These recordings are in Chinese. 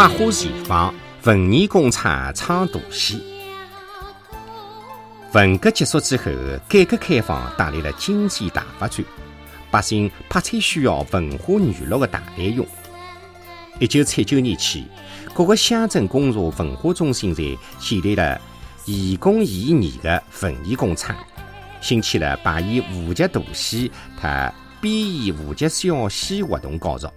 百花齐放，文艺工厂唱大戏。文革结束之后，改革开放带来了经济大发展，百姓迫切需要文化娱乐的大内容。一九七九年起，各个乡镇工厦文化中心在建立了以工艺艺的文艺工厂，兴起了排演无极大戏和编演无极小戏活动高潮。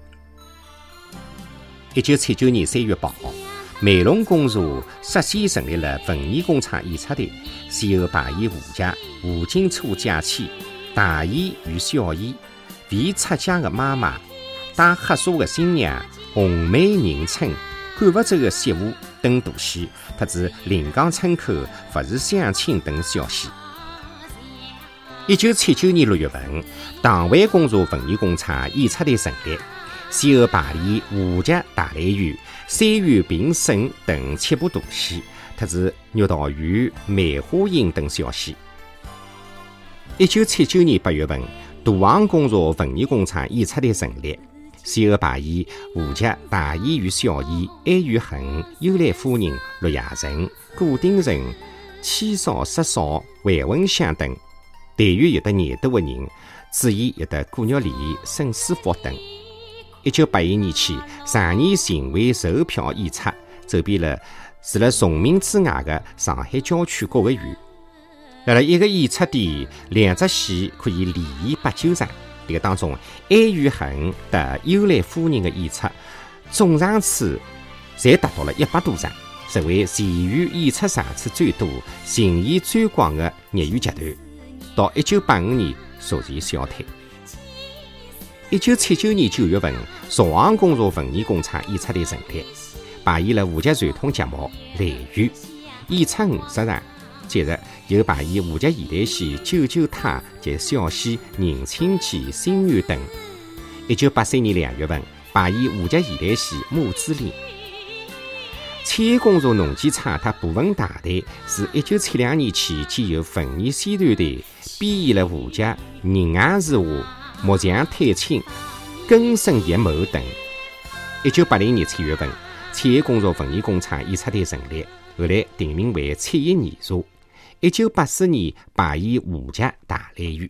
一九七九年三月八号，梅陇公社率先成立了文艺工厂演出队，先后排演无极、吴金初假期、大姨与小姨、为出嫁的妈妈、带黑纱的新娘、红梅迎春、赶不走的媳妇等大戏，特指临江村口不是相亲等小戏。一九七九年六月份，唐湾工廈文艺工厂演出队成立。先后排练《无极大雷雨》《三月平生》等七部大戏，特指《玉道园》《梅花引》等小戏。一九七九年八月份，大王工廈文艺工厂演出队成立，先后排演《无极大演与小演》《爱与恨》《幽兰夫人》《陆亚成》《古丁城》《七少十少》《还魂香》等，队员有的廿多个人，主演有的顾玉莲、沈思福等。一九八一年起，常年巡回售票演出，走遍了除了崇明之外的上海郊区各个县。辣辣一个演出点，两只戏可以连演八九场。这个当中，《爱与恨》和《幽兰夫人》的演出总场次侪达到了一百多场，成为全县演出场次最多、巡演最广的业余集团。到一九八五年，逐渐消退。一九七九年九月份，朝阳工廈文艺工厂演出队成立，排演了无极传统节目《雷雨》，演出五十场。接着又排演无极现代戏《九九太》及小戏《迎亲记》《心愿》等。一九八三年两月份，排演无极现代戏《母子恋》。千叶工廈农机厂和部分大队自一九七两年起兼有文艺宣传队，编演了无极《人外之话》。木匠探亲、根生叶茂等。一九八零年七月份，产业工作文艺工厂演出队成立，后来定名为产业艺术。一九八四年排演《无极大雷雨》。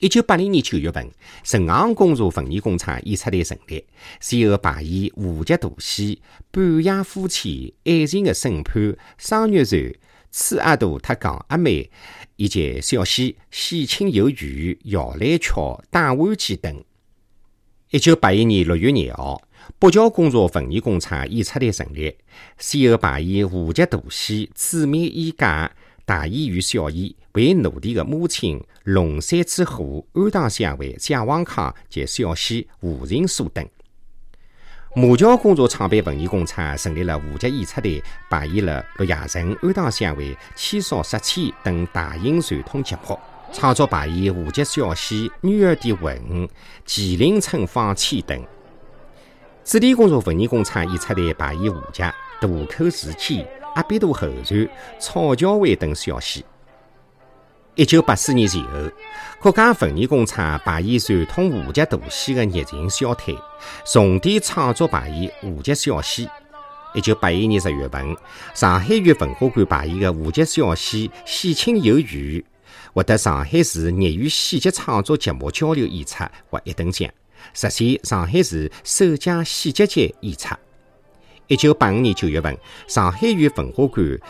一九八零年九月份，陈行工作文艺工厂演出队成立，先后排演《无极大戏》《半夜夫妻》《爱情的审判》《双月船》《崔阿杜特港阿妹》。以及小戏《喜庆有余》《摇篮桥》《打碗机》等。一九八一年六月廿号，北桥工作文艺工厂演出队成立，先后排演无极大戏《姊妹衣嫁》、大演与小演为奴隶的母亲、龙山之虎、安堂相会、蒋王康及小戏《无情书》等。马桥工作创办文艺工厂成立了无极演出队，排演了《陆亚城》《安堂相会》《七嫂杀妻》等大型传统节目，创作排演无极小戏《女儿的吻》《麒麟村放妻》等。子弟工作文艺工厂演出队排演无极《渡口事件》《阿比多后传》《草桥会》等小戏。一九八四年前后，国家文艺工厂排演传统无极大戏的热情消退，重点创作排演无极小戏。一九八一年十月份，上海县文化馆排演的无极小戏《喜庆有余》获得上海市业余戏剧创作节目交流演出获一等奖，实现上海市首届戏剧节演出。一九八五年九月份，上海县文化馆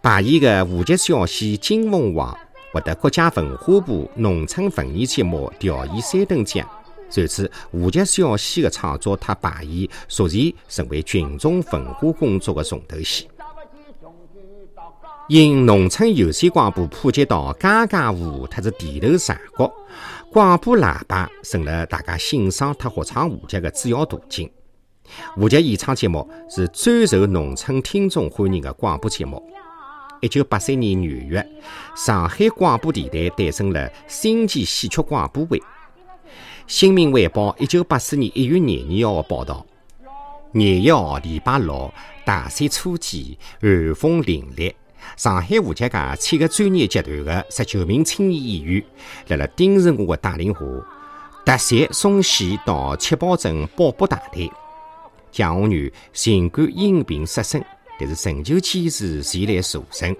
排演的无极小戏《金凤凰》。获得国家文化部农村文艺节目调研三等奖。随此，无极小戏的创作和排演逐渐成为群众文化工作的重头戏。因农村有线广播普及到家家户户，特是地头上国，广播喇叭成了大家欣赏和合唱无极的主要途径。无极演唱节目是最受农村听众欢迎的广播节目。一九八三年元月，上海广播电台诞生了新奇戏曲广播会。《新民晚报》一九八四年一月廿二号报道：廿一号礼拜六，大雪初见，寒风凛冽。上海无极界七个专业集团的十九名青年演员，辣辣丁成我的带领下，特雪送戏到七宝镇宝卜大队。蒋红女尽管因病失声，但是仍旧坚持前来助阵。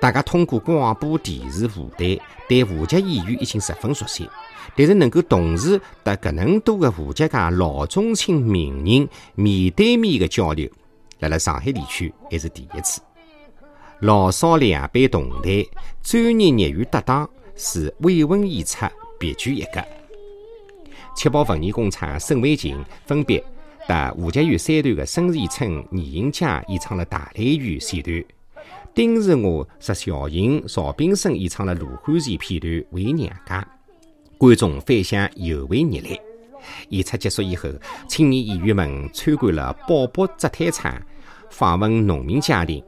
大家通过广播电视舞台，对武侠演员已经十分熟悉。但是能够同时得搿能多个武侠界老中青名人面对面的交流，辣辣上海地区还是第一次。老少两辈同台，专业业余搭档是慰问演出，别具一格。七宝文艺工厂沈伟琴分别搭武家园三段的孙前春、倪银佳演唱了大雷雨线段，丁日我、石小莹、邵炳生演唱了卢汉前片段《回娘家》。观众反响尤为热烈。演出结束以后，青年演员们参观了宝宝摘摊厂，访问农民家庭。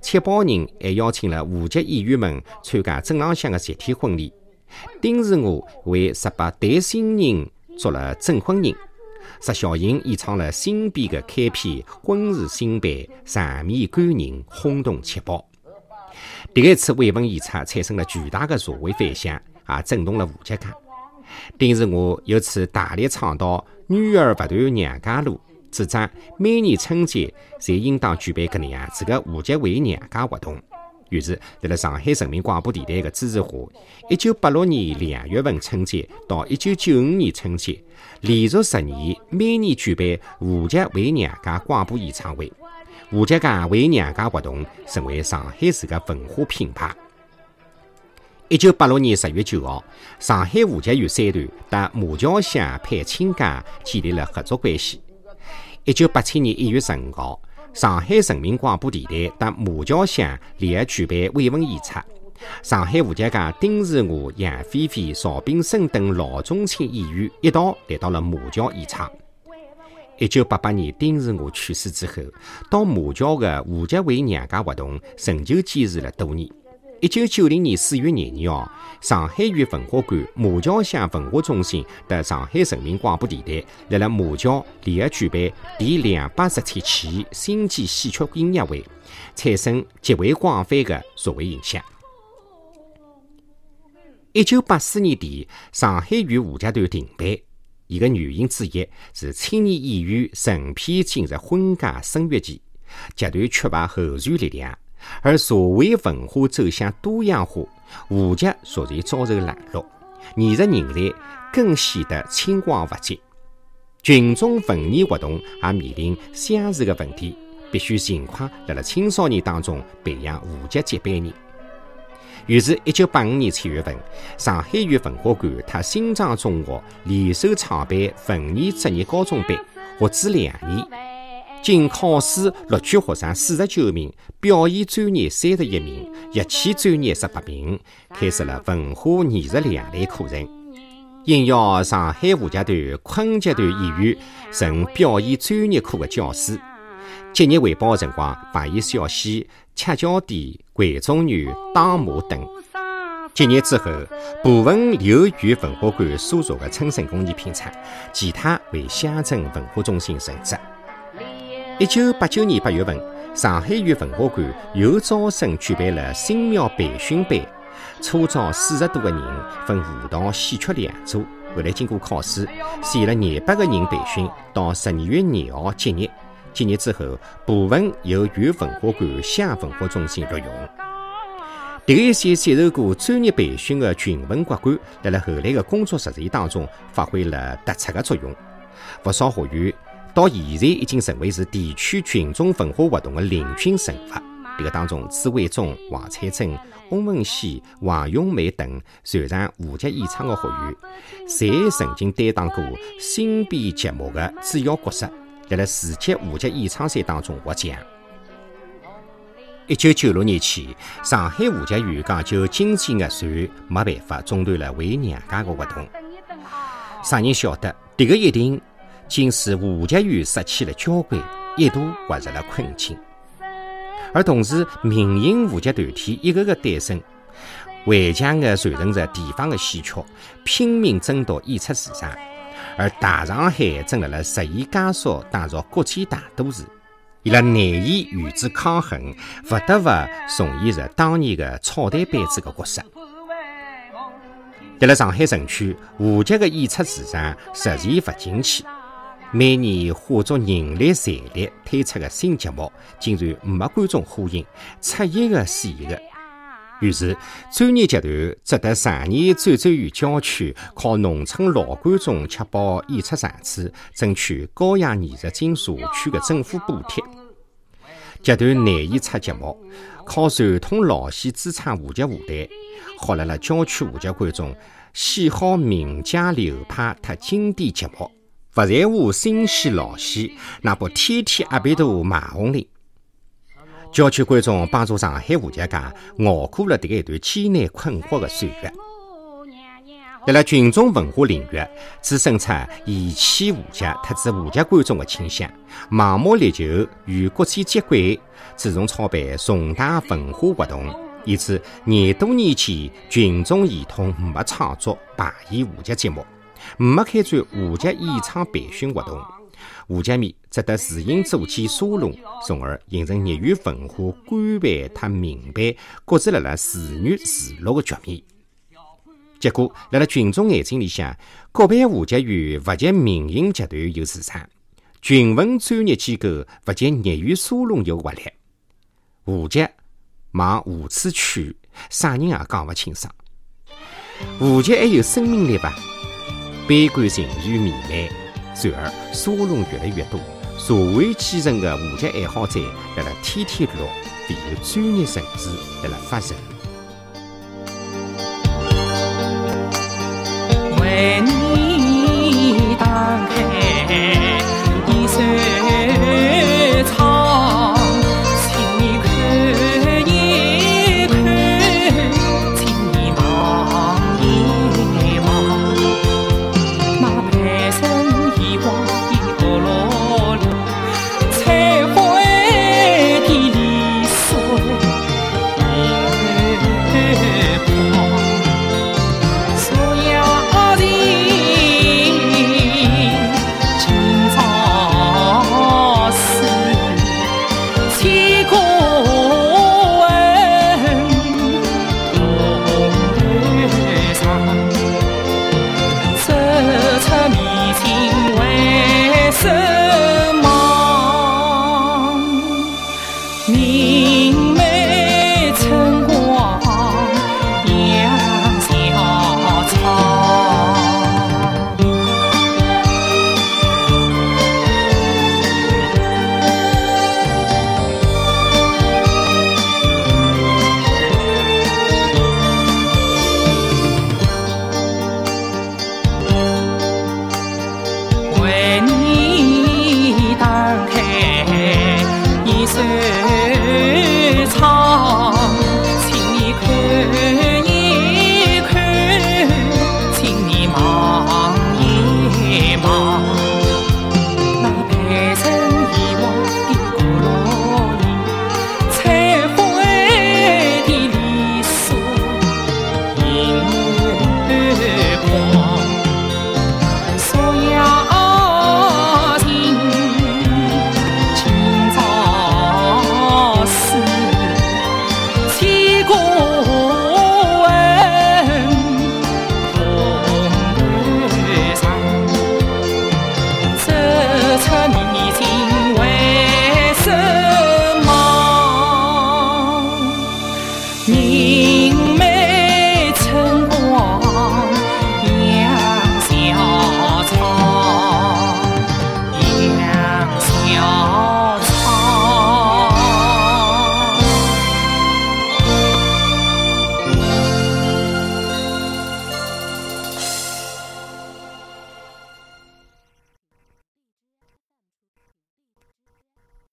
七宝人还邀请了户籍演员们参加镇朗向的集体婚礼。丁世娥为十八对新人做了证婚人。石小琴演唱了新编的开篇《婚事新办》，场面感人，轰动七宝。第一次慰问演出产生了巨大的社会反响，也震动了户籍界。丁是我由此大力倡导“女儿不断娘家路”，主张每年春节侪应当举办搿能样子的户籍回娘家活动。于是，在了上海人民广播电台的支持下，一九八六年两月份春节到一九九五年春节，连续十年每年举办户籍回娘家广播演唱会，户籍界回娘家活动成为上海市的文化品牌。一九八六年十月九号，上海吴家园三团搭马桥乡配亲家建立了合作关系。一九八七年一月十五号，上海人民广播电台搭马桥乡联合举办慰问演出。上海吴家丁世娥、杨菲菲、邵炳生等老中青演员一道来到了马桥演出。一九八八年丁世娥去世之后，到马桥的吴家回娘家活动仍旧坚持了多年。一九九零年四月廿二号，上海县文化馆、马桥乡文化中心和上海人民广播电台辣辣马桥联合举办第两百十七期新季戏曲音乐会，产生极为广泛的社会影响。一九八四年底，上海豫武家团停办，一个原因之一是青年演员成批进入婚嫁生育期，集团缺乏后续力量。而社会文化走向多样化，武籍逐渐遭受冷落，艺术人才更显得青黄不接。群众文艺活动也面临相似的问题，必须尽快辣辣青少年当中培养武籍接班人。于是，一九八五年七月份，上海豫文化馆和新庄中学联手创办文艺职业高中班，学制两年。经考试录取学生四十九名，表演专业三十一名，乐器专业十八名，开设了文化艺术两类课程。应邀上海舞家团、昆剧团演员任表演专业课的教师。节日汇报的辰光，扮演小戏、切角弟、会中女、打马等。节日之后，部分留于文化馆所属的春盛工艺品厂，其他为乡镇文化中心任职。一九八九年八月份，上海豫文化馆又招生举办了新苗培训班，初招四十多个人，分舞蹈、戏曲两组。后来经过考试，选了廿八个人培训，到十二月廿号结业。结业之后，部分由豫文化馆乡文化中心录用。这一些接受过专业培训的群文骨干，在了后来的工作实践当中发挥了突出的作用。不少学员。到现在已经成为是地区群众文化活动的领军人物。这个当中，朱伟忠、王彩珍、翁文熙、王咏梅等擅长武籍演唱的学员，侪曾经担当过新编节目的主要角色，在了世界武籍演唱赛当中获奖。一九九六年起，上海武籍园讲究经济压算，没办法中断了回娘家的活动。啥人晓得这个一定？竟使吴家园失去了交关，一度陷入了困境。而同时，民营武籍团体一个个诞生，顽强地传承着地方的戏曲，拼命争夺演出市场。而大上海正辣辣日益加速打入国际大都市，伊拉难以与之抗衡，不得不重演着当年的草台班子的角色。在了上海城区，武籍的演出市场日渐不景气。每年化作人力财力推出的新节目，竟然没观众欢迎，出一个是一个。于是，专业集团只得常年辗转于郊区，靠农村老观众吃饱演出场次，争取高雅艺术进社区的政府补贴。集团难以出节目，靠传统老戏支撑话剧舞台，好了了郊区话剧观众喜好名家流派特经典节目。不在乎新戏老戏，那部天天阿鼻头马红绫。郊区观众帮助上海话剧界熬过了这个一段艰难困惑的岁月。在了群众文化领域，滋生出遗弃话剧、特指话剧观众的倾向，盲目力求与国际接轨，注重操办重大文化活动，以致廿多年前群众系统没创作排演话剧节目。没开展话剧演唱培训活动，话剧迷只得自行组建沙龙，从而形成业余文化官办特民办，各自辣辣自娱自乐的局面。结果，辣辣群众眼睛里向，国办话剧院不及民营集团有市场，群文专业机构不及业余沙龙有活力。话剧往何处去？啥人也讲不清爽。话剧还有生命力伐？悲观情绪弥漫，然而沙龙越来越多，社会基层的话剧爱好者辣辣天天乐，唯有专业人士辣辣发声。